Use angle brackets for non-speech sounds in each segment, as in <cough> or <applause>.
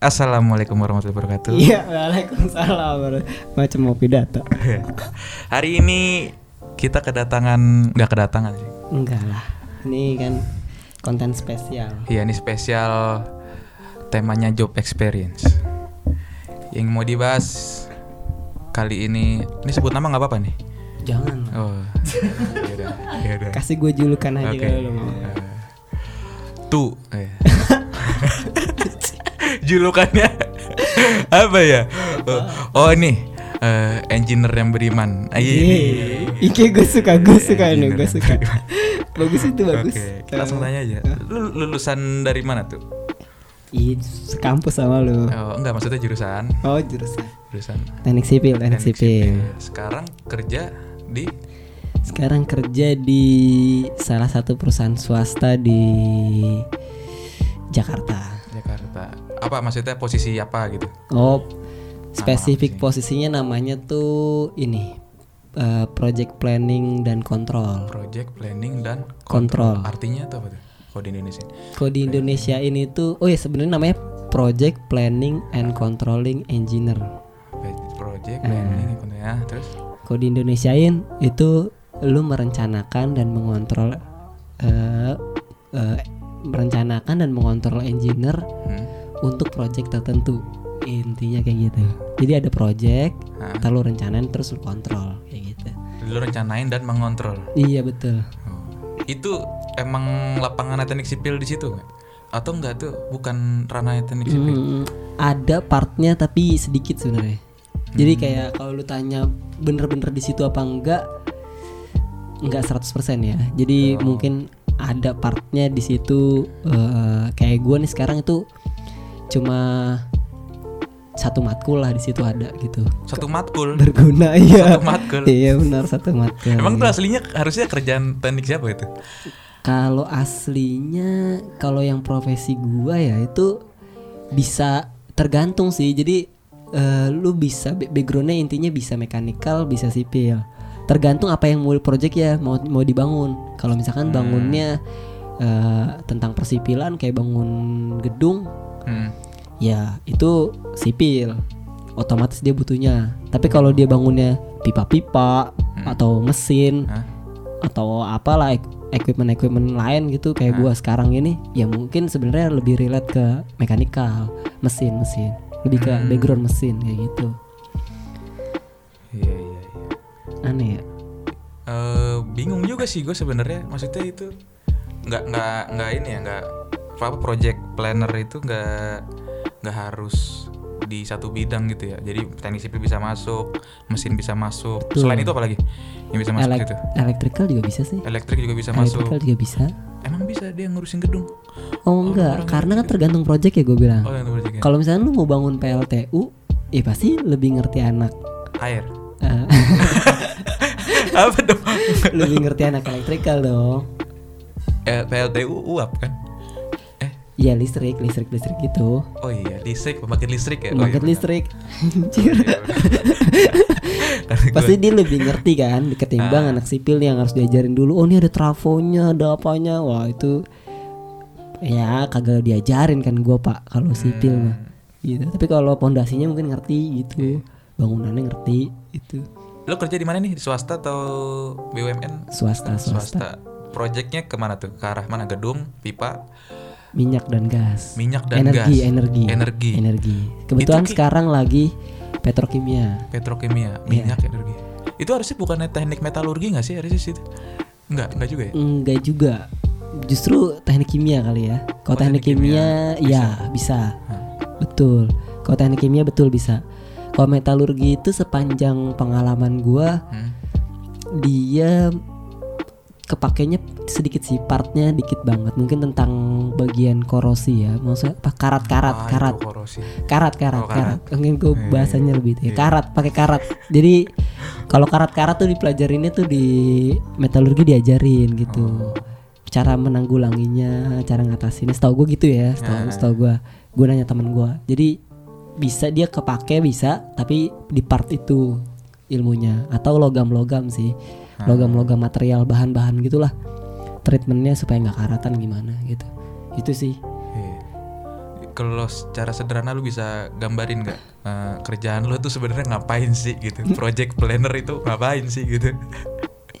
Assalamualaikum warahmatullahi wabarakatuh. Iya, waalaikumsalam. Macam mau pidato. <laughs> Hari ini kita kedatangan nggak kedatangan sih. Enggak lah. Ini kan konten spesial. Iya, ini spesial temanya job experience. Yang mau dibahas kali ini, ini sebut nama nggak apa-apa nih. Jangan. Oh, yaudah, yaudah. Kasih gue julukan aja Oke. kalau lu mau. Tuh. <laughs> eh. Julukannya apa ya? Oh, oh ini eh, engineer yang beriman. Ah, iya, iya, iya. Iya, Ike gue suka, gue suka ini, Engineer gue suka. <laughs> bagus itu bagus. Oke, kita langsung tanya aja. Lu lulusan dari mana tuh? Iya, sekampus sama lu. Oh, enggak maksudnya jurusan. Oh, jurusan Jurusan teknik sipil, teknik, teknik sipil. Sekarang kerja di Sekarang kerja di salah satu perusahaan swasta di Jakarta. Jakarta. Apa maksudnya posisi apa gitu? Oh, spesifik posisinya namanya tuh ini eh, project planning dan kontrol. Project planning dan Kontrol. Artinya itu apa tuh? Di Indonesia. Di Indonesia ini tuh, oh ya sebenarnya namanya project planning and controlling engineer. Project Eh. planning ya, terus di Indonesiain itu lu merencanakan dan mengontrol eh, eh, merencanakan dan mengontrol engineer hmm. untuk project tertentu. Intinya kayak gitu. Jadi ada project, Hah? lu rencanain terus lu kontrol kayak gitu. Lu rencanain dan mengontrol. Iya betul. Oh. Itu emang lapangan teknik sipil di situ? Atau enggak tuh bukan ranah teknik sipil? Hmm, ada partnya tapi sedikit sebenarnya. Jadi kayak kalau lu tanya bener-bener di situ apa enggak enggak 100% ya. Jadi mungkin ada partnya di situ eh, kayak gua nih sekarang itu cuma satu matkul lah di situ ada gitu. Satu matkul. Berguna <laughs> iya. Satu matkul. Iya benar satu matkul. Emang tuh aslinya harusnya kerjaan teknik siapa itu? Kalau aslinya kalau yang profesi gua ya itu bisa tergantung sih. Jadi eh, lu bisa ba- backgroundnya intinya bisa mekanikal, bisa sipil. Tergantung apa yang mau project ya mau mau dibangun. Kalau misalkan bangunnya eh, tentang persipilan kayak bangun gedung, Hmm. ya itu sipil. Otomatis dia butuhnya. Tapi kalau dia bangunnya pipa-pipa atau mesin Hah? atau apalah equipment-equipment lain gitu kayak gua sekarang ini ya mungkin sebenarnya lebih relate ke mekanikal mesin-mesin lebih ke Hmm. background mesin kayak gitu Iya bingung juga sih gue sebenarnya. Maksudnya itu nggak nggak nggak ini ya nggak apa project planner itu nggak nggak harus di satu bidang gitu ya. Jadi teknik sipil bisa masuk mesin bisa masuk. Betul. selain itu apa lagi yang bisa masuk Elek- itu electrical juga bisa sih. Elektrik juga bisa masuk. electrical juga bisa. Emang bisa dia ngurusin gedung? Oh enggak. Karena kan tergantung project ya gue bilang. Oh kan? kalau misalnya lu mau bangun PLTU ya pasti lebih ngerti anak. Air eh, <laughs> apa dong <laughs> lebih ngerti anak electrical dong Eh, PLTU uap kan eh Iya listrik listrik listrik gitu oh iya listrik pembangkit listrik ya oh, Pembangkit iya, listrik Anjir. <laughs> Pasti dia lebih ngerti kan ketimbang Ah. anak sipil yang harus diajarin dulu. Oh ini ada trafonya, ada apanya. Wah itu ya kagak diajarin kan gua pak kalau sipil Hmm. mah. Gitu. Tapi kalau pondasinya mungkin ngerti gitu, bangunannya ngerti itu. Lo kerja di mana nih? Di swasta atau BUMN? Swasta swasta, Swasta. Proyeknya ke mana tuh? Ke arah mana? Gedung, pipa, minyak dan gas, minyak dan energi gas, energi energi, energi. Kebetulan Itu sekarang lagi petrokimia. petrokimia, Iya. minyak, energi. Itu harusnya bukannya teknik metalurgi nggak sih? Harusnya situ? Enggak, enggak juga ya? Enggak juga. Justru teknik kimia kali ya. Kalau Oh, teknik, teknik kimia, ya bisa. Betul. Kalau teknik kimia betul bisa. Kalau metalurgi itu sepanjang pengalaman gua Hmm. dia kepakainya sedikit sih partnya dikit banget. Mungkin tentang bagian korosi ya maksudnya apa? Karat karat Ah, karat. korosi. karat karat Oh, karat. karat. Mungkin gue Iya, bahasanya lebih itu ya. karat pakai karat. Jadi kalau karat karat tuh dipelajarinnya tuh di metalurgi diajarin gitu. Oh. cara menanggulanginya cara ngatasinnya. Setahu gue gitu ya setahu Nah. setahu gue gue nanya temen gue jadi bisa dia kepake bisa tapi di part itu ilmunya. Atau logam logam sih. Ah. logam logam material bahan bahan gitulah. Treatmentnya supaya nggak karatan gimana gitu. Itu sih. Iya, kalau secara sederhana lu bisa gambarin nggak? Eh, kerjaan lu tuh sebenarnya ngapain sih gitu? Project planner itu ngapain sih gitu?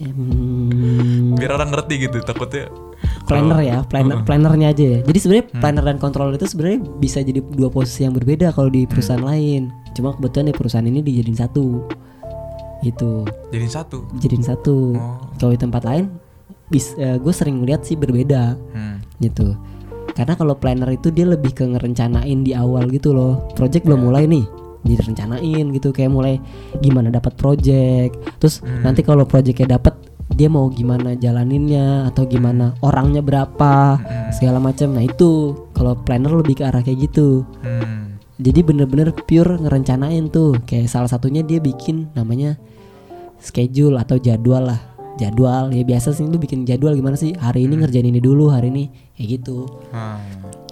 Hmm, biar orang ngerti gitu takutnya planner ya, planner plannernya aja ya. Jadi sebenarnya planner dan controller itu sebenarnya bisa jadi dua posisi yang berbeda kalau di perusahaan lain. Cuma kebetulan di perusahaan ini dijadiin satu. Itu, jadi satu jadiin satu. Oh. Kalau di tempat lain bis gue sering lihat sih berbeda Hmm. gitu. Karena kalau planner itu dia lebih ke ngerencanain di awal gitu loh. Project belum mulai nih, direncanain gitu kayak mulai gimana dapat project. Terus nanti kalau projectnya dapat dia mau gimana jalaninnya atau gimana orangnya berapa segala macam. Nah itu kalau planner lebih ke arah kayak gitu. Hmm. Jadi bener-bener pure ngerencanain tuh. Kayak salah satunya dia bikin namanya schedule atau jadwal lah. Jadwal ya biasa sih lu bikin jadwal gimana sih? Hari ini ngerjain ini dulu, hari ini kayak gitu. Hmm.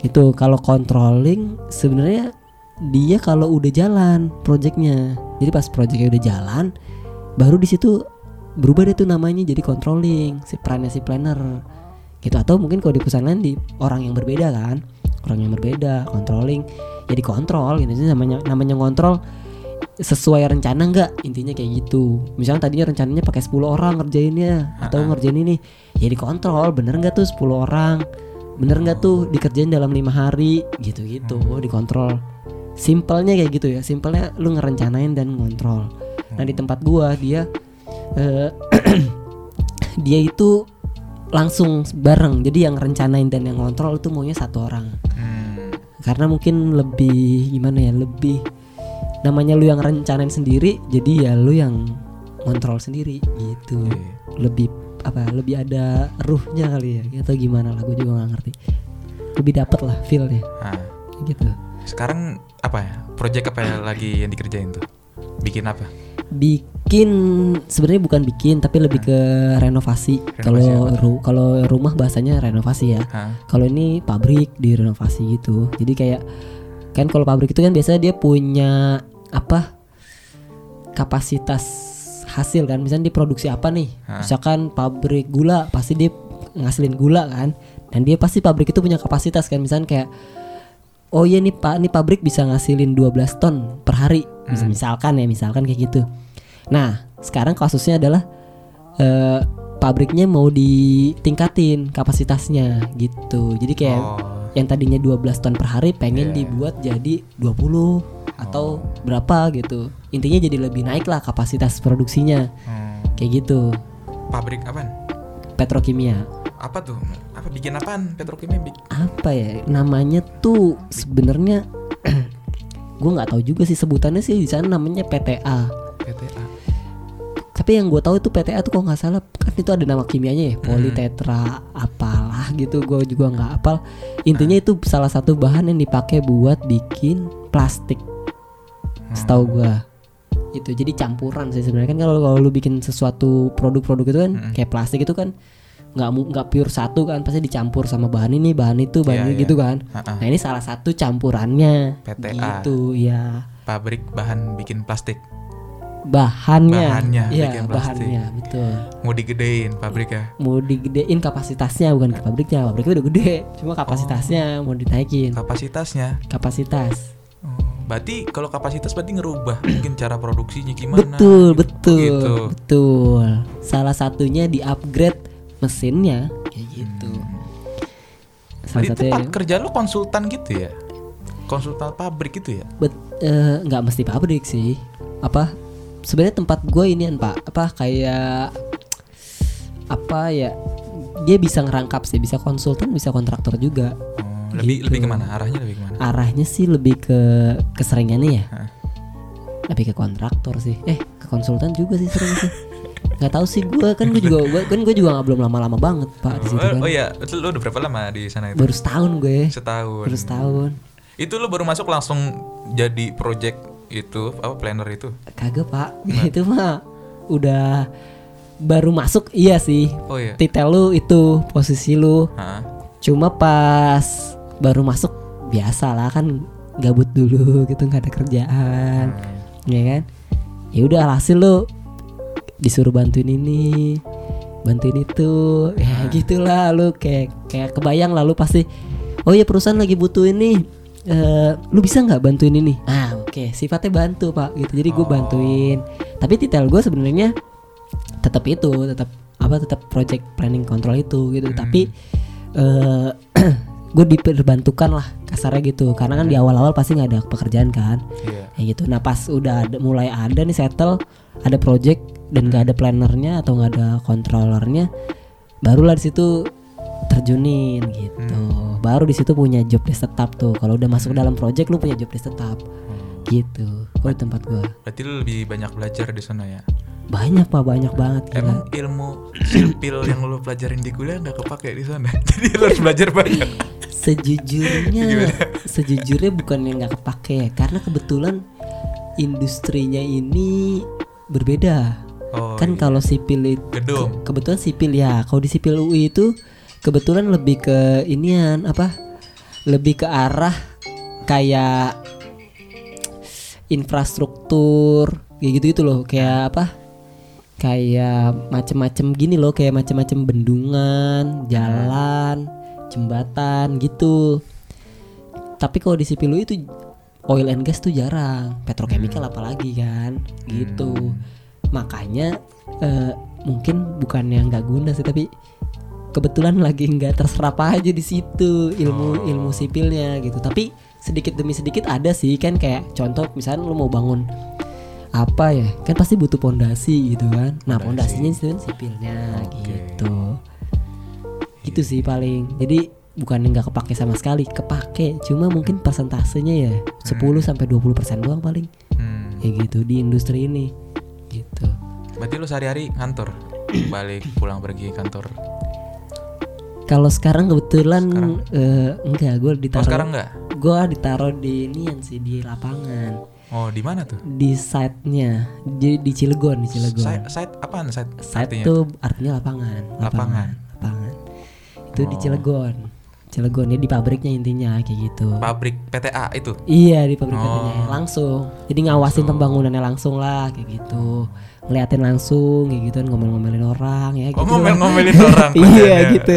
Itu kalau controlling sebenarnya dia kalau udah jalan projectnya. Jadi pas projectnya udah jalan, baru di situ berubah deh tuh namanya jadi controlling si perannya si planner. Gitu. Atau mungkin kalau di perusahaan lain di orang yang berbeda kan. Orang yang berbeda controlling. Ya dikontrol gitu. Sih namanya namanya ngontrol sesuai rencana nggak? Intinya kayak gitu. Misalnya tadinya rencananya pakai 10 orang ngerjainnya atau ngerjain ini. Ya dikontrol bener nggak tuh 10 orang? Bener nggak tuh dikerjain dalam lima hari? Gitu gitu. Dikontrol. Simpelnya kayak gitu ya. Simpelnya lu ngerencanain dan ngontrol. Nah di tempat gua dia eh, <clears throat> dia itu langsung bareng. Jadi yang rencanain dan yang ngontrol itu maunya satu orang. Hmm. karena mungkin lebih gimana ya lebih namanya lu yang rencanain sendiri jadi ya lu yang ngontrol sendiri gitu. Iya. lebih apa lebih ada ruhnya kali ya atau gimana lah gue juga nggak ngerti. Lebih dapet lah feelnya. Nah, gitu. Sekarang apa ya project apa ya lagi yang dikerjain tuh? Bikin apa bikin sebenarnya bukan bikin tapi lebih ke renovasi. Kalau ru- kalau rumah bahasanya renovasi ya. Kalau ini pabrik direnovasi gitu. Jadi kayak kan kalau pabrik itu kan biasanya dia punya apa kapasitas hasil kan. Misalnya dia produksi apa nih? Hah? misalkan pabrik gula pasti dia ngasilin gula kan. Dan dia pasti pabrik itu punya kapasitas kan. Misalnya kayak oh iya nih pak ini pabrik bisa ngasilin 12 ton per hari Mis- misalkan ya misalkan kayak gitu. Nah sekarang kasusnya adalah eh, pabriknya mau ditingkatin kapasitasnya gitu. Jadi kayak Oh. yang tadinya 12 ton per hari pengen Iya. dibuat jadi 20 atau berapa gitu. Intinya jadi lebih naik lah kapasitas produksinya. Hmm. kayak gitu. Pabrik apaan? Petrokimia. Apa tuh? Apa bikin apaan petrokimia? Bik apa ya? Namanya tuh sebenarnya <clears throat> gue nggak tahu juga sih sebutannya sih di sana namanya PTA PTA tapi yang gue tahu itu PTA tuh kok nggak salah kan itu ada nama kimianya ya politetra apalah gitu gue juga nggak apal intinya itu salah satu bahan yang dipakai buat bikin plastik setahu gue itu jadi campuran sih sebenarnya. Kan kalau kalau lu bikin sesuatu produk-produk itu kan kayak plastik itu kan nggak nggak pure satu kan pasti dicampur sama bahan ini bahan itu bahan Iya, ini iya. gitu kan. Ha-ha. nah ini salah satu campurannya. PTA. gitu ya pabrik bahan bikin plastik. Bahannya. Bahannya Iya, bikin plastik. bahannya betul. Mau digedein pabrik ya mau digedein kapasitasnya bukan ke pabriknya pabriknya udah gede. Cuma kapasitasnya mau dinaikin. Kapasitasnya? Kapasitas. Oh, berarti kalau kapasitas berarti ngerubah mungkin cara produksinya gimana? Betul gitu. betul gitu. betul. Salah satunya di upgrade mesinnya. Kayak gitu. Salah Berarti satunya tempat kerja lu konsultan gitu ya? Konsultan pabrik gitu ya? Bet- nggak mesti pabrik sih. Apa sebenarnya tempat gue ini pak apa kayak apa ya dia bisa ngerangkap sih bisa konsultan bisa kontraktor juga. Lebih Gitu. lebih ke mana? Arahnya lebih ke mana? Arahnya sih lebih ke keseringannya ya. Hah. lebih ke kontraktor sih. Eh ke konsultan juga sih sering sih <laughs> nggak tahu sih gue kan gue juga gua, kan gue juga nggak belum lama-lama banget pak di situ kan. Oh, iya betul lu udah berapa lama di sana itu? Baru setahun gue setahun. Baru setahun. Itu lu baru masuk langsung jadi project itu apa planner itu? Kagak pak. <laughs> Itu mah udah baru masuk iya sih. Oh iya. Titel lu itu posisi lu. Hah? cuma pas baru masuk biasa lah kan gabut dulu <laughs> gitu nggak ada kerjaan. Ya kan? Ya udah alhasil lu disuruh bantuin ini bantuin itu. Ya gitulah lu kayak kayak kebayang lah lu pasti oh ya perusahaan lagi butuh ini eh, lu bisa nggak bantuin ini? Ah oke sifatnya bantu pak gitu. Jadi gue Oh. bantuin. Tapi detail gue sebenarnya tetap itu tetap apa tetap project planning control itu gitu. Hmm. tapi eh <clears throat> gue diperbantukan lah kasarnya gitu. Karena kan di awal-awal pasti nggak ada pekerjaan kan. Iya. kayak gitu. Nah pas udah ada, mulai ada nih settle ada project dan nggak ada plannernya atau nggak ada controllernya barulah di situ terjunin gitu. Baru di situ punya job desk tetap tuh. Kalau udah masuk dalam project lu punya job desk tetap. Hmm. gitu. Kalau tempat gua. Berarti lu lebih banyak belajar di sana ya. banyak pak. Banyak banget gila. Emang ilmu sipil yang lu pelajarin di kuliah nggak kepake di sana. <laughs> Jadi lu harus belajar banyak. sejujurnya sejujurnya bukan yang nggak kepake. Karena kebetulan industrinya ini berbeda. Oh, kan iya. kalau sipil itu gedung. kebetulan sipil ya. Kalau di sipil UI itu kebetulan lebih ke inian apa? Lebih ke arah kayak infrastruktur kayak gitu gitu loh. Kayak apa? Kayak macem-macem gini loh. Kayak macem-macem bendungan jalan jembatan gitu. Tapi kalau di sipil UI itu oil and gas tuh jarang petrochemical apalagi kan gitu. Makanya eh, mungkin bukan yang nggak guna sih tapi kebetulan lagi nggak terserap aja di situ ilmu ilmu sipilnya gitu. Tapi sedikit demi sedikit ada sih kan kayak contoh misalnya lu mau bangun apa ya kan pasti butuh pondasi gitu kan. Nah Pondasi. pondasinya itu kan sipilnya Oke. gitu. Itu sih paling. Jadi bukan yang nggak kepake sama sekali kepake cuma mungkin persentasenya ya 10 sampai 20 persen doang paling Hmm. kayak gitu di industri ini gitu Berarti lu sehari-hari ngantor. <clears throat> Balik pulang pergi kantor. kalau sekarang kebetulan Sekarang? eh, enggak gue Oh, ditaruh sekarang nggak? gue ditaruh di inian sih di lapangan Oh, di mana tuh? di site-nya di, di Cilegon di Cilegon Site, site apaan site? site artinya? tuh artinya lapangan Lapangan. lapangan itu di Oh. Cilegon Cilegon ya di pabriknya intinya kayak gitu Pabrik PTA itu. Iya di pabrik Oh. PT-nya langsung. Jadi ngawasin pembangunannya langsung lah kayak gitu. Ngeliatin langsung kayak gitu ngomel-ngomelin orang ya <laughs> gitu. Oh, ngomel-ngomelin orang. Iya gitu.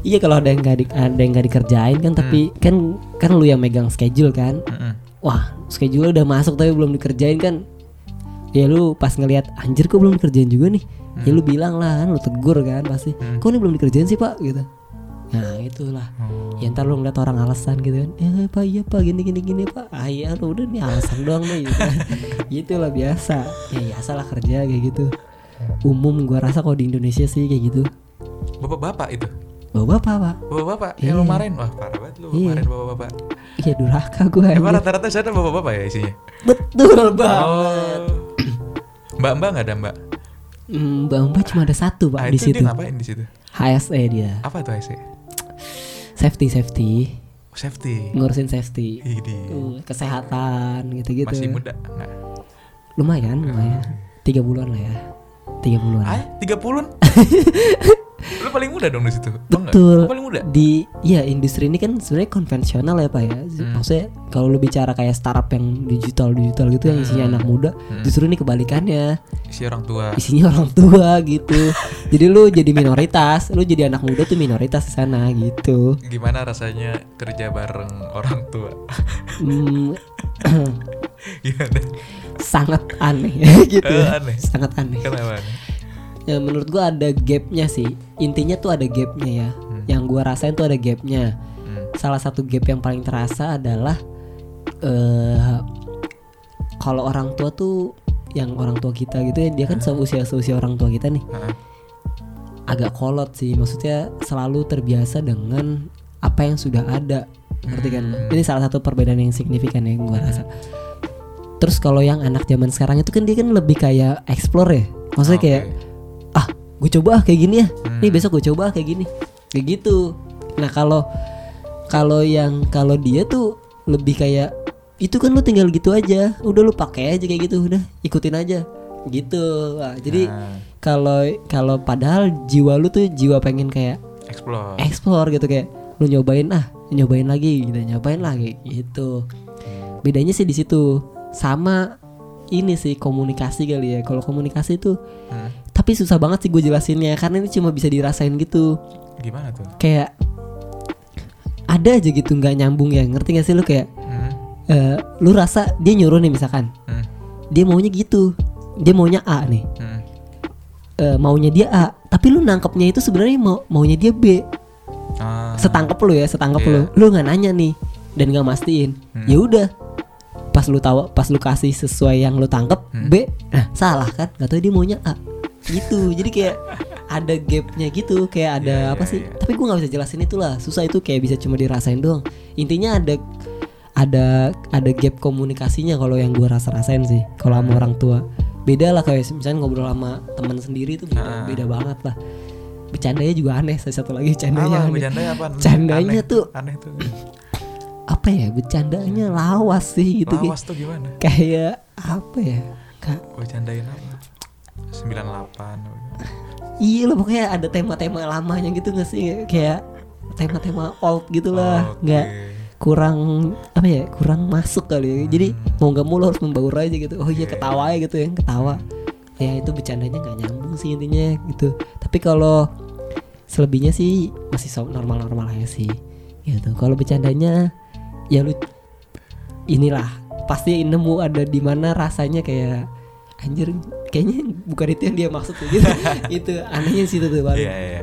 Iya kalau ada yang nggak di, ada yang nggak dikerjain kan tapi Hmm. kan kan lu yang megang schedule kan. Mm-mm. Wah, schedule udah masuk tapi belum dikerjain kan. Ya lu pas ngelihat anjir kok belum dikerjain juga nih. Ya lu bilang lah kan lu tegur kan pasti. Hmm. Kok ini belum dikerjain sih, Pak gitu. Nah, itulah Oh. ya ntar lu ngeliat orang alasan gitu kan eh pak iya pak gini gini gini pak ah iya lu udah nih alasan doang nih gitu kan <laughs> gitu lah biasa ya biasa lah kerja kayak gitu umum gua rasa kalau di Indonesia sih kayak gitu Bapak-bapak itu. bawa bapak pak Bapak-bapak yang lu Iya. marahin. Wah, parah banget lu Iya. marahin bapak-bapak. iya durhaka gua Emang anjir. rata-rata sana bapak-bapak ya isinya? betul banget Oh. Mbak-mbak nggak ada mbak? Hmm, mbak mbak cuma ada satu pak Ah, di itu situ dia ngapain di situ? HSE dia Apa tuh IC? Safety safety. Safety. ngurusin safety. Ini. Uh, kesehatan gitu gitu masih muda lumayan lumayan. Tiga bulan lah ya. Tiga bulan. Ah, 30 <laughs> Lu paling muda dong di situ. Betul. Paling muda. di ya industri ini kan sebenarnya konvensional ya pak ya Hmm. maksudnya kalau lu bicara kayak startup yang digital digital gitu yang isinya Hmm. anak muda Hmm. justru ini kebalikannya Si orang tua. isinya orang tua gitu <laughs> jadi lu jadi minoritas lu jadi anak muda tuh minoritas di sana gitu Gimana rasanya kerja bareng orang tua? Hmm, <laughs> Gimana? sangat aneh <laughs> gitu ya. aneh. sangat aneh Kenapa? Ya menurut gua ada gapnya sih intinya tuh ada gapnya ya Hmm. yang gua rasain tuh ada gapnya Hmm. salah satu gap yang paling terasa adalah eh kalau orang tua tuh yang orang tua kita gitu ya dia kan seusia seusia orang tua kita nih Heeh. agak kolot sih maksudnya selalu terbiasa dengan apa yang sudah ada ngerti kan Hmm. ini salah satu perbedaan yang signifikan yang gua rasa terus kalau yang anak zaman sekarang itu kan dia kan lebih kayak explore ya maksudnya Oke. kayak ah gue coba ah kayak gini ya Hmm. nih besok gue coba ah kayak gini. Kayak gitu. Nah kalau kalau yang kalau dia tuh lebih kayak itu kan lu tinggal gitu aja. Udah lu pakai aja kayak gitu udah ikutin aja. Gitu. Wah, jadi Nah, kalau kalau padahal jiwa lu tuh jiwa pengen kayak explore. explore gitu kayak lu nyobain ah nyobain lagi gitu nyobain lagi. Gitu. Bedanya sih di situ. Sama ini sih komunikasi kali ya. Kalau komunikasi tuh Hmm. Tapi susah banget sih gue jelasinnya karena ini cuma bisa dirasain gitu Gimana tuh? kayak ada aja gitu nggak nyambung ya ngerti gak sih lu kayak Hmm. eh, lu rasa dia nyuruh nih misalkan Hmm. dia maunya gitu dia maunya A nih Hmm. Eh, maunya dia A tapi lu nangkepnya itu sebenarnya mau maunya dia B Ah. setangkep lu ya setangkep Iya. lu lu nggak nanya nih dan nggak mastiin Hmm. ya udah pas lu tahu pas lu kasih sesuai yang lu tangkep Hmm. B nah salah kan nggak tahu dia maunya A gitu jadi kayak ada gapnya gitu kayak ada Iya, apa iya, sih iya. tapi gua nggak bisa jelasin itulah susah itu kayak bisa cuma dirasain doang intinya ada ada ada gap komunikasinya kalau yang gua rasa rasain sih kalau sama orang tua beda lah kayak misalnya ngobrol sama teman sendiri itu beda, Ah. beda banget lah bercandanya juga aneh satu lagi bercandanya Apa aneh bercandanya apa? Bercandanya Aneh. tuh aneh tuh. apa ya bercandanya lawas sih gitu kayak, Lawas tuh gimana? kayak apa ya kak Bercandain apa? 98 iya lah pokoknya ada tema-tema lamanya gitu gak sih? Kayak tema-tema old gitu lah. Oke. nggak kurang apa ya kurang masuk kali ya. Jadi Hmm. mau nggak mau lo harus membaur aja gitu. Oh iya Iya, ketawa ya gitu ya ketawa. Ya itu bercandanya nggak nyambung sih intinya gitu. Tapi kalau selebihnya sih masih normal-normal aja sih gitu. Kalau bercandanya ya lu inilah pasti nemu ada di mana rasanya kayak anjir kayaknya bukan itu yang dia maksud tuh, gitu <laughs> itu anehnya sih itu tuh paling. Iya, iya.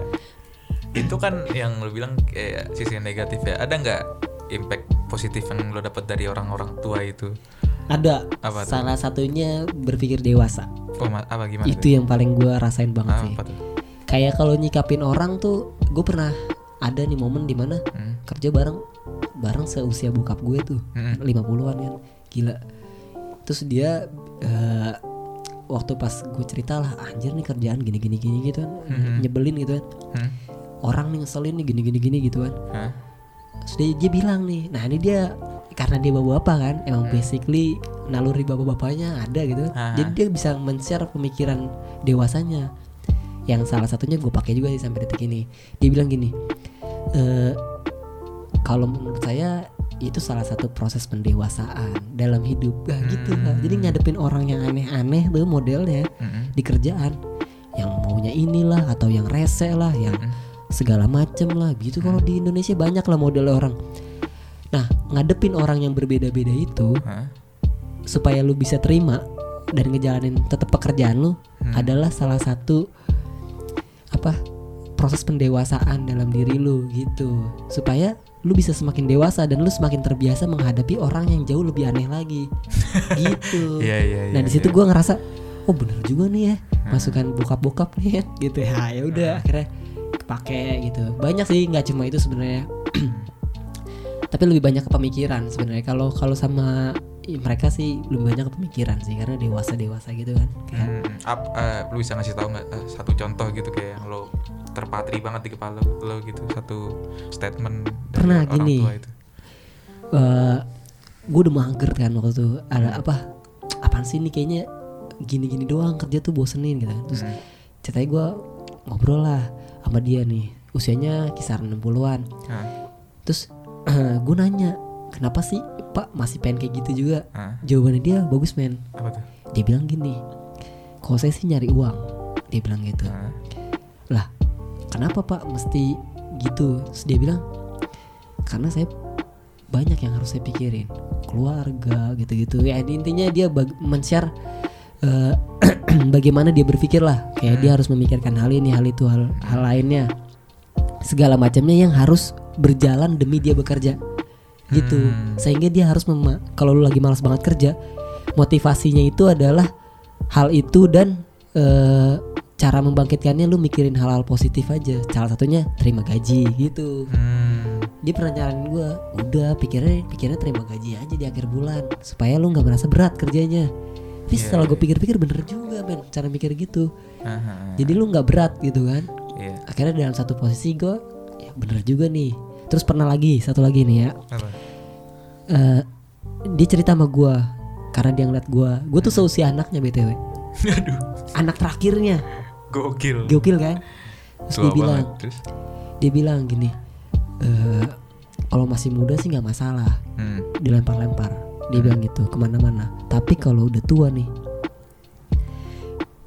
Itu kan yang lo bilang kayak sisi negatif ya. Ada nggak impact positif yang lo dapat dari orang-orang tua itu? ada Apa tuh? salah satunya berpikir dewasa Oh, apa gimana? itu yang paling gua rasain banget Ah, sih apa tuh? kayak kalau nyikapin orang tuh gue pernah ada nih momen di mana Hmm. kerja bareng bareng seusia bokap gue tuh Hmm. 50-an kan gila terus dia eh, waktu pas gue cerita lah anjir nih kerjaan gini gini gini gitu kan Mhm. nyebelin gitu kan Hmm. orang nih ngeselin nih gini gini gini gitu kan Hah? terus dia, dia bilang nih nah ini dia karena dia bapak-bapak kan emang basically naluri bapak-bapaknya ada gitu Ah. jadi dia bisa men-share pemikiran dewasanya yang salah satunya gue pakai juga sih sampai detik ini dia bilang gini eh kalau menurut saya itu salah satu proses pendewasaan dalam hidup nah, gitu lah jadi ngadepin orang yang aneh-aneh tuh modelnya Mm-mm. di kerjaan yang maunya inilah atau yang rese lah yang Mm-mm. segala macem lah gitu kalau di Indonesia banyak lah model orang nah ngadepin orang yang berbeda-beda itu Hah? supaya lu bisa terima dan ngejalanin tetap pekerjaan lu Hmm. adalah salah satu apa proses pendewasaan dalam diri lu gitu. Supaya lu bisa semakin dewasa dan lu semakin terbiasa menghadapi orang yang jauh lebih aneh lagi. <laughs> Gitu. Iya, iya, nah iya, di situ iya. gua ngerasa oh bener juga nih ya masukan bokap-bokap nih <laughs> gitu ya. Ya udah akhirnya kepake gitu. Banyak sih nggak cuma itu sebenarnya. <clears throat> Tapi lebih banyak ke pemikiran sebenarnya. Kalau kalau sama mereka sih lebih banyak ke pemikiran sih karena dewasa dewasa gitu kan. Kayak Hmm, ap- eh, lu bisa ngasih tahu nggak eh, satu contoh gitu kayak yang lo terpatri banget di kepala lo gitu satu statement dari Pernah orang gini. tua itu. gue udah mager kan waktu itu ada apa apaan sih nih kayaknya gini-gini doang kerja tuh bosenin gitu kan. terus Hmm. ceritanya gue ngobrol lah sama dia nih usianya kisaran 60-an Hah? terus <clears throat> gue nanya kenapa sih pak masih pengen kayak gitu juga Hah? jawabannya dia bagus men apa tuh dia bilang gini kalau saya sih nyari uang dia bilang gitu Hah? lah kenapa pak? Mesti gitu. Terus dia bilang karena saya banyak yang harus saya pikirin. Keluarga gitu-gitu. Ya intinya dia men-share eh, <clears throat> bagaimana dia berpikir lah. Kayak dia harus memikirkan hal ini hal itu hal hal lainnya. Segala macamnya yang harus berjalan demi dia bekerja. Gitu. Hmm. sehingga dia harus mema- kalau lu lagi malas banget kerja motivasinya itu adalah hal itu dan eh, cara membangkitkannya lu mikirin hal-hal positif aja salah satunya terima gaji gitu Hmm. dia pernah nyaranin gue udah pikirnya pikirnya terima gaji aja di akhir bulan supaya lu nggak merasa berat kerjanya tapi Iya, setelah gue iya. pikir-pikir bener juga men cara mikir gitu hah. jadi lu nggak berat gitu kan Iya. akhirnya dalam satu posisi gue ya bener juga nih terus pernah lagi satu lagi nih ya Apa? Eh, dia cerita sama gue karena dia ngeliat gue gue tuh seusia anaknya btw <laughs> Aduh. anak terakhirnya Gokil. gokil kan? Terus Tua dia bilang banget. Terus? dia bilang gini eh kalau masih muda sih nggak masalah. Hmm. dilempar-lempar. Dia bilang gitu ke mana-mana. Tapi kalau udah tua nih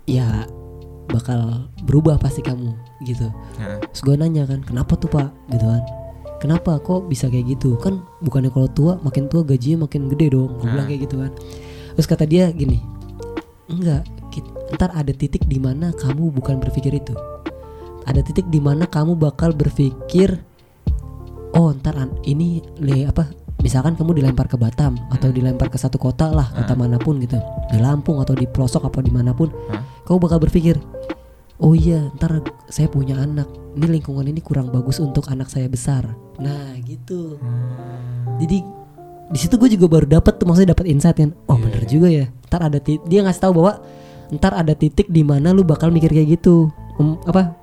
ya bakal berubah pasti kamu gitu. Hah? terus gue nanya kan kenapa tuh pak? Gitu kan. Kenapa? Kok bisa kayak gitu? Kan bukannya kalau tua makin tua gajinya makin gede dong. Gue bilang kayak gitu kan. Terus kata dia gini enggak ntar ada titik di mana kamu bukan berpikir itu. Ada titik di mana kamu bakal berpikir oh ntar ini le apa misalkan kamu dilempar ke Batam atau dilempar ke satu kota lah kota mana pun gitu di Lampung atau di pelosok apa di mana pun Hah? kamu bakal berpikir oh iya ntar saya punya anak ini lingkungan ini kurang bagus untuk anak saya besar. Nah gitu. Hmm. jadi di situ gue juga baru dapat tuh maksudnya dapat insight kan oh Iya, bener juga ya. Ntar ada dia ngasih tahu bahwa ntar ada titik di mana lu bakal mikir kayak gitu. Mem- apa?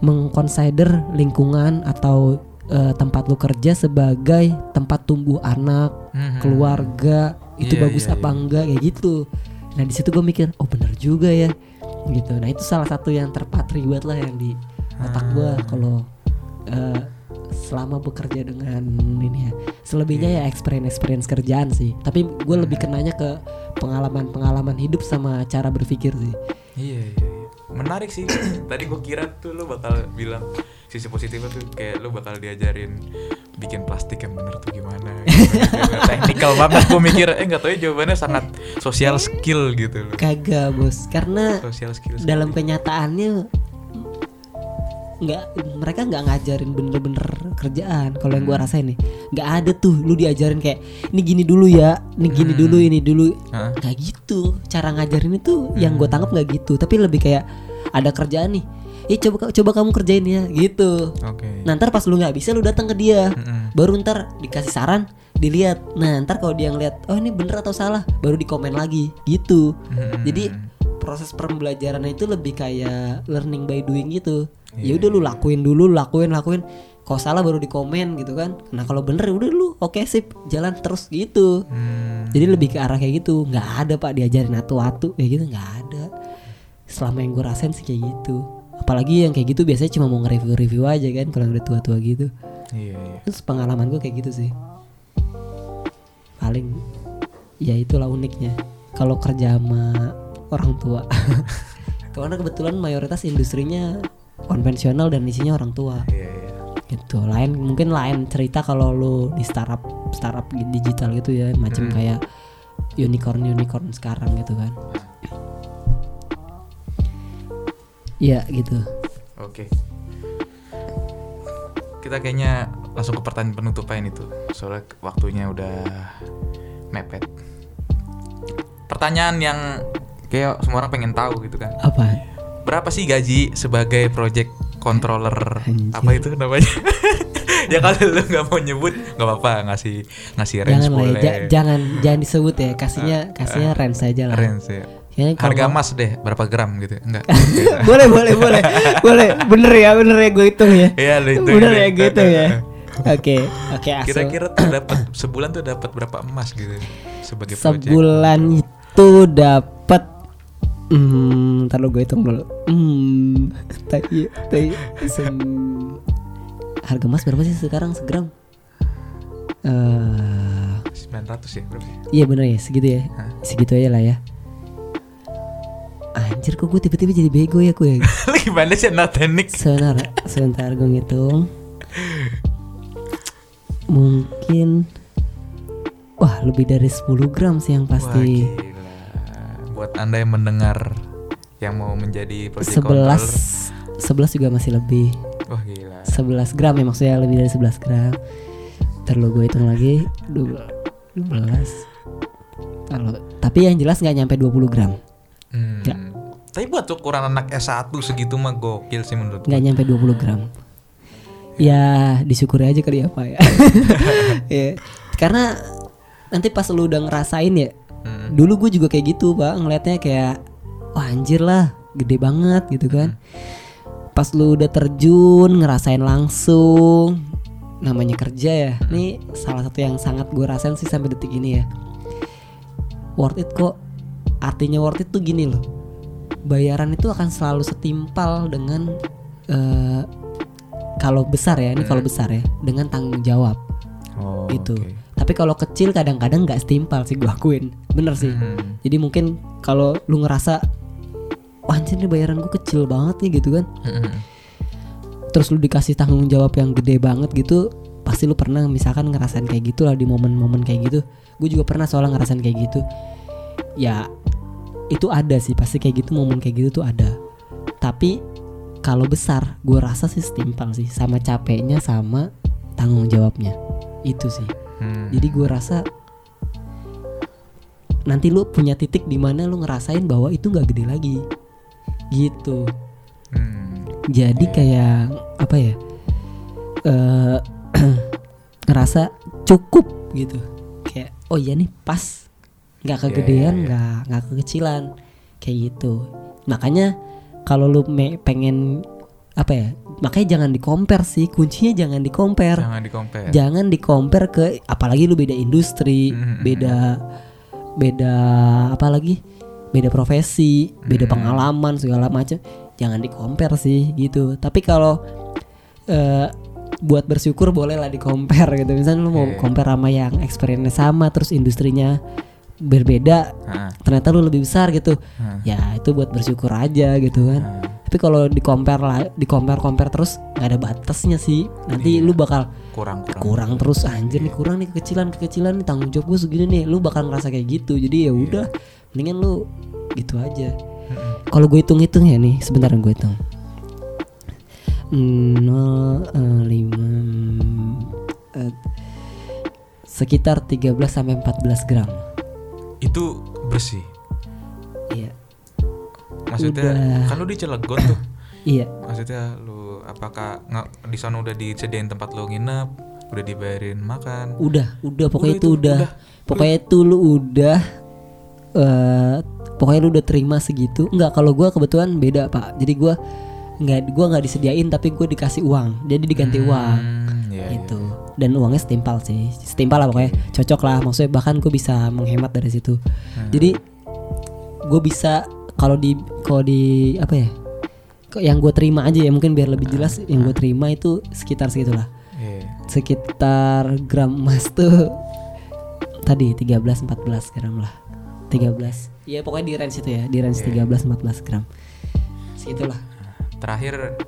Mengconsider lingkungan atau eh, tempat lu kerja sebagai tempat tumbuh anak Mhm. keluarga itu Iya, bagus iya, apa enggak kayak gitu. Nah di situ gue mikir oh bener juga ya. Gitu. Nah itu salah satu yang terpatri buat lah yang di otak gue Ah. kalau eh, selama bekerja dengan ini ya selebihnya Iya. ya experience experience kerjaan sih tapi gue lebih kenanya ke pengalaman pengalaman hidup sama cara berpikir sih Iya, iya, iya. Menarik sih. <clears throat> Tadi gue kira tuh lo bakal bilang sisi positifnya tuh kayak lo bakal diajarin bikin plastik yang bener tuh gimana. gitu. <laughs> Teknikal banget gue mikir. Eh nggak tahu ya jawabannya sangat sosial skill gitu loh. kagak bos karena Sosial skill. dalam kenyataannya nggak mereka nggak ngajarin bener-bener kerjaan kalau yang gua Hmm. rasain nih nggak ada tuh lu diajarin kayak ini gini dulu ya ini gini Hmm. dulu ini dulu nggak gitu cara ngajarin itu yang Hmm. gue tangkap nggak gitu tapi lebih kayak ada kerjaan nih eh coba coba kamu kerjain ya gitu Oke. nah ntar pas lu nggak bisa lu datang ke dia Mm-mm. baru ntar dikasih saran dilihat nah ntar kalau dia ngeliat oh ini bener atau salah baru dikomen lagi gitu Mm-mm. jadi proses pembelajaran itu lebih kayak learning by doing gitu. Ya udah lu lakuin dulu, lu lakuin, lakuin. Kalau salah baru dikomen gitu kan. Nah kalau bener ya udah lu oke sip jalan terus gitu. Hmm. Jadi lebih ke arah kayak gitu. nggak ada pak diajarin atu-atu kayak gitu nggak ada. Selama yang gue rasain sih kayak gitu. Apalagi yang kayak gitu biasanya cuma mau nge-review-review aja kan kalau udah tua-tua gitu. Iya, iya. Terus pengalaman gue kayak gitu sih. Paling ya itulah uniknya. Kalau kerja sama orang tua. <laughs> Karena kebetulan mayoritas industrinya konvensional dan isinya orang tua. Iya, iya. Gitu. Lain mungkin lain cerita kalau lu di startup startup digital gitu ya, macam Hmm. kayak unicorn unicorn sekarang gitu kan. Iya gitu. Oke. Kita kayaknya langsung ke pertanyaan penutupan itu. Soalnya waktunya udah mepet. Pertanyaan yang kayak semua orang pengen tahu gitu kan. Apa? Berapa sih gaji sebagai project controller Anjir. apa itu namanya? <laughs> ya kalau lu nggak mau nyebut nggak apa-apa ngasih ngasih range Jangan ya, boleh. ja- jangan jangan disebut ya. Kasihnya kasihnya range saja lah. range ya. Kayaknya Harga emas deh berapa gram gitu? Enggak. <laughs> boleh boleh boleh boleh bener ya bener ya gue hitung ya Iya, lu hitung bener ya gue hitung ya oke oke <laughs> Kira-kira tuh dapat sebulan tuh dapat berapa emas gitu sebagai project? sebulan itu dapat hmm ntar lu gue hitung dulu hmm tai tai sem- harga emas berapa sih sekarang segram eh 900 ya berapa? sih? iya bener ya segitu ya Hah? segitu aja lah ya anjir kok gue tiba-tiba jadi bego ya gue <laughs> Lu gimana sih anak teknik? Sebentar, sebentar gue ngitung. Mungkin Wah lebih dari 10 gram sih yang Wah, pasti gila. Buat anda yang mendengar yang mau menjadi project 11 11 juga masih lebih. Controller. Wah gila. 11 gram ya maksudnya lebih dari 11 gram. Terlalu gue hitung lagi 12 Kalau Tapi yang jelas nggak nyampe 20 gram. Hmm. Nggak. Tapi buat ukuran anak S1 segitu mah gokil sih menurut nggak nyampe 20 gram. Ya disyukuri aja kali ya pak ya. <laughs> <laughs> Ya, karena nanti pas lu udah ngerasain ya Hmm. dulu gue juga kayak gitu pak. Ngelihatnya kayak wah anjir lah gede banget gitu kan. Pas lu udah terjun ngerasain langsung namanya kerja ya. Ini salah satu yang sangat gue rasain sih sampai detik ini ya. Worth it kok. Artinya worth it tuh gini loh. Bayaran itu akan selalu setimpal dengan eh, kalau besar ya ini kalau besar ya dengan tanggung jawab. Oh, gitu oke. Tapi kalau kecil kadang-kadang nggak setimpal sih gue akuin. Bener sih. Hmm. jadi mungkin kalau lu ngerasa wah anjir nih bayaran gue kecil banget nih gitu kan. Hmm. terus lu dikasih tanggung jawab yang gede banget gitu pasti lu pernah misalkan ngerasain kayak gitu lah di momen-momen kayak gitu. Gue juga pernah soalnya ngerasain kayak gitu. Ya itu ada sih. Pasti kayak gitu momen kayak gitu tuh ada. Tapi kalau besar gue rasa sih setimpal sih. Sama capeknya sama tanggung jawabnya. Itu sih Hmm. jadi gue rasa nanti lu punya titik di mana lu ngerasain bahwa itu nggak gede lagi. Gitu. Hmm. jadi kayak apa ya eh <clears throat> ngerasa cukup gitu. Kayak oh iya nih pas. Nggak kegedean iya, iya. nggak nggak kekecilan. Kayak gitu. Makanya kalau lu me- pengen apa ya makanya jangan di compare sih kuncinya jangan di compare Jangan di compare. jangan di compare ke apalagi lu beda industri Mm-mm. beda beda apa lagi beda profesi beda Mm. pengalaman segala macam jangan di compare sih gitu tapi kalau eh, buat bersyukur boleh lah di compare gitu misalnya lu mau Iya. compare sama yang experience sama terus industrinya berbeda Heeh. ternyata lu lebih besar gitu Heeh. ya itu buat bersyukur aja gitu kan Heeh. Tapi kalau di compare lah di compare compare terus nggak ada batasnya sih. Nanti Iya. lu bakal kurang kurang. kurang terus anjir nih kurang nih kekecilan kekecilan nih tanggung jawab gue segini nih. Lu bakal ngerasa kayak gitu jadi ya udah mendingan lu gitu aja. Kalau gue hitung hitung ya nih sebentar gue hitung. Nol eh, lima eh, sekitar 13 sampai 14 gram. Itu bersih. iya Maksudnya Udah. kan lu di Cilegon tuh. iya. Maksudnya lu apakah nggak di sana udah disediain tempat lu nginep, udah dibayarin makan? udah udah. Pokoknya Udah itu itu, udah, udah. pokoknya itu lu udah eh pokoknya lu udah terima segitu. Enggak kalau gua kebetulan beda pak. Jadi gua nggak gua nggak disediain tapi gue dikasih uang. Jadi diganti uang. Hmm, iya, gitu. dan uangnya setimpal sih. Setimpal lah pokoknya. Cocok lah. Maksudnya bahkan gue bisa menghemat dari situ. Hmm. jadi gue bisa kalau di kalau di apa ya kok yang gue terima aja ya mungkin biar lebih jelas yang gue terima itu sekitar segitulah. Iya. sekitar gram emas tuh tadi 13 14 gram lah. 13 ya pokoknya di range itu ya di range 13 14 gram. Segitulah. Terakhir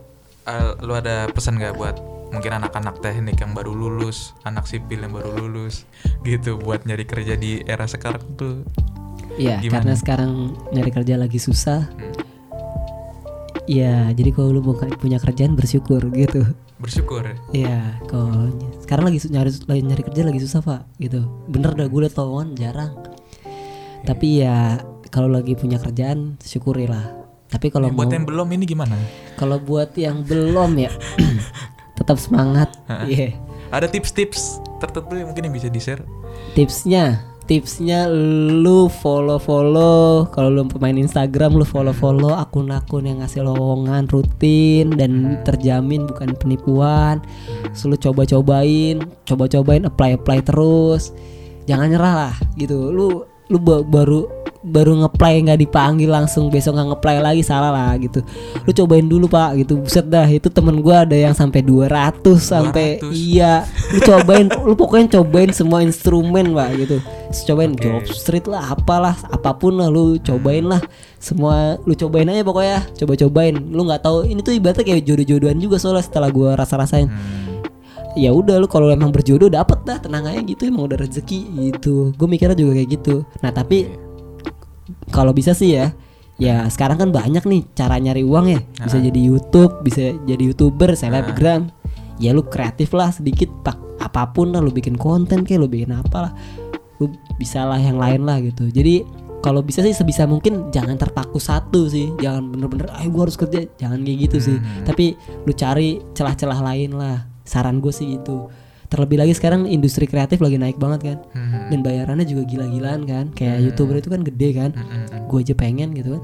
eh, lu ada pesan gak buat mungkin anak-anak teknik yang baru lulus, anak sipil yang baru lulus gitu buat nyari kerja di era sekarang tuh. Ya Gimana? karena sekarang nyari kerja lagi susah Hmm. ya jadi kalau lu bukan punya kerjaan bersyukur gitu Bersyukur. ya. Iya, kalau sekarang lagi nyari lagi nyari kerja lagi susah pak, gitu. Bener dah gue liat lowongan jarang. Tapi ya kalau lagi punya kerjaan syukurilah. Tapi kalau mau buat yang belum ini gimana? kalau buat yang belum ya <coughs> tetap semangat. Iya. Ada tips-tips tertentu yang mungkin yang bisa di-share? Tipsnya, tipsnya lu follow follow. Kalau lu pemain Instagram lu follow follow akun-akun yang ngasih lowongan rutin dan terjamin bukan penipuan. Terus lu coba-cobain, coba-cobain apply apply terus. Jangan nyerah lah gitu. Lu lu ba- baru baru ngeplay nggak dipanggil langsung besok nggak ngeplay lagi salah lah gitu. Lu cobain dulu pak gitu. Buset dah itu temen gua ada yang sampai 200 sampai 200. iya. Lu cobain, lu pokoknya cobain semua instrumen pak gitu. Cobain Oke. job street lah, apalah, apa pun lah lu cobain lah. Semua lu cobain aja pokoknya, coba-cobain. Lu nggak tahu ini tuh ibaratnya kayak jodoh-jodohan juga soalnya setelah gua rasa-rasain Hmm. Ya udah lu kalau emang berjodoh dapet dah tenang aja gitu emang udah rezeki gitu. Gue mikirnya juga kayak gitu. Nah tapi kalau bisa sih ya ya sekarang kan banyak nih cara nyari uang ya. Bisa Ah. jadi YouTube bisa jadi youtuber selebgram. Ya lu kreatif lah sedikit pak apa pun lah lu bikin konten kayak lu bikin apa lah. Lu bisa lah yang lain lah gitu. Jadi kalau bisa sih sebisa mungkin jangan terpaku satu sih. Jangan bener-bener ah gue harus kerja jangan kayak gitu sih. Hmm. tapi lu cari celah-celah lain lah saran gue sih gitu terlebih lagi sekarang industri kreatif lagi naik banget kan. Hmm. dan bayarannya juga gila-gilaan kan. Kayak youtuber itu kan gede kan. Hmm, hmm, hmm. gue aja pengen gitu kan.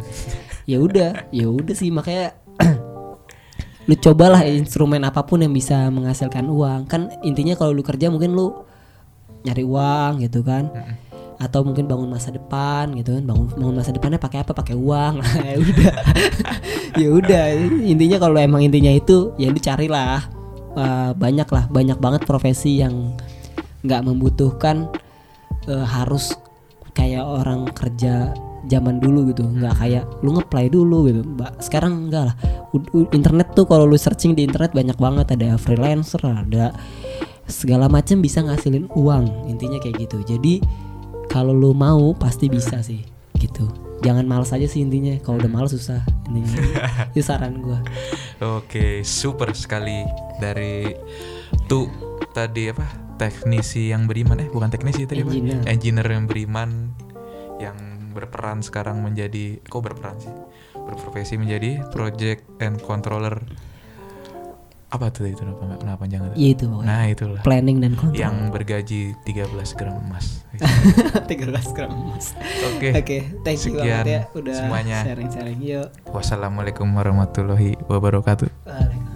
Ya udah ya udah sih. Makanya <clears throat> lu cobalah instrumen apa pun yang bisa menghasilkan uang. Kan intinya kalau lu kerja mungkin lu nyari uang gitu kan. Atau mungkin bangun masa depan gitu kan. Bangun bangun masa depannya pakai apa? Pakai uang. <laughs> Ya udah. <laughs> Ya udah. Intinya kalau emang intinya itu ya lu carilah eh, banyak lah banyak banget profesi yang nggak membutuhkan eh, harus kayak orang kerja zaman dulu gitu. Nggak kayak lu ngeplay dulu gitu. Mbak sekarang enggak lah. Internet tuh kalau lu searching di internet banyak banget. Ada freelancer ada segala macam bisa ngasilin uang intinya kayak gitu. Jadi kalau lu mau pasti bisa sih gitu jangan malas aja sih intinya kalau udah malas susah intinya <laughs> itu saran gua Oke, super sekali dari tuh tadi apa? Teknisi yang beriman eh bukan teknisi tadi apa? Engineer. Engineer yang beriman yang berperan sekarang menjadi kok berperan sih? Berprofesi menjadi project and controller. Apa tuh itu nama, nama panjangnya? tuh? ya itu pokoknya Nah, itulah. planning dan kontrol Yang bergaji 13 gram emas. <laughs> 13 gram emas Oke. oke thank you Sekian banget ya udah semuanya. sharing sharing yuk Wassalamualaikum warahmatullahi wabarakatuh. Waalaikumsalam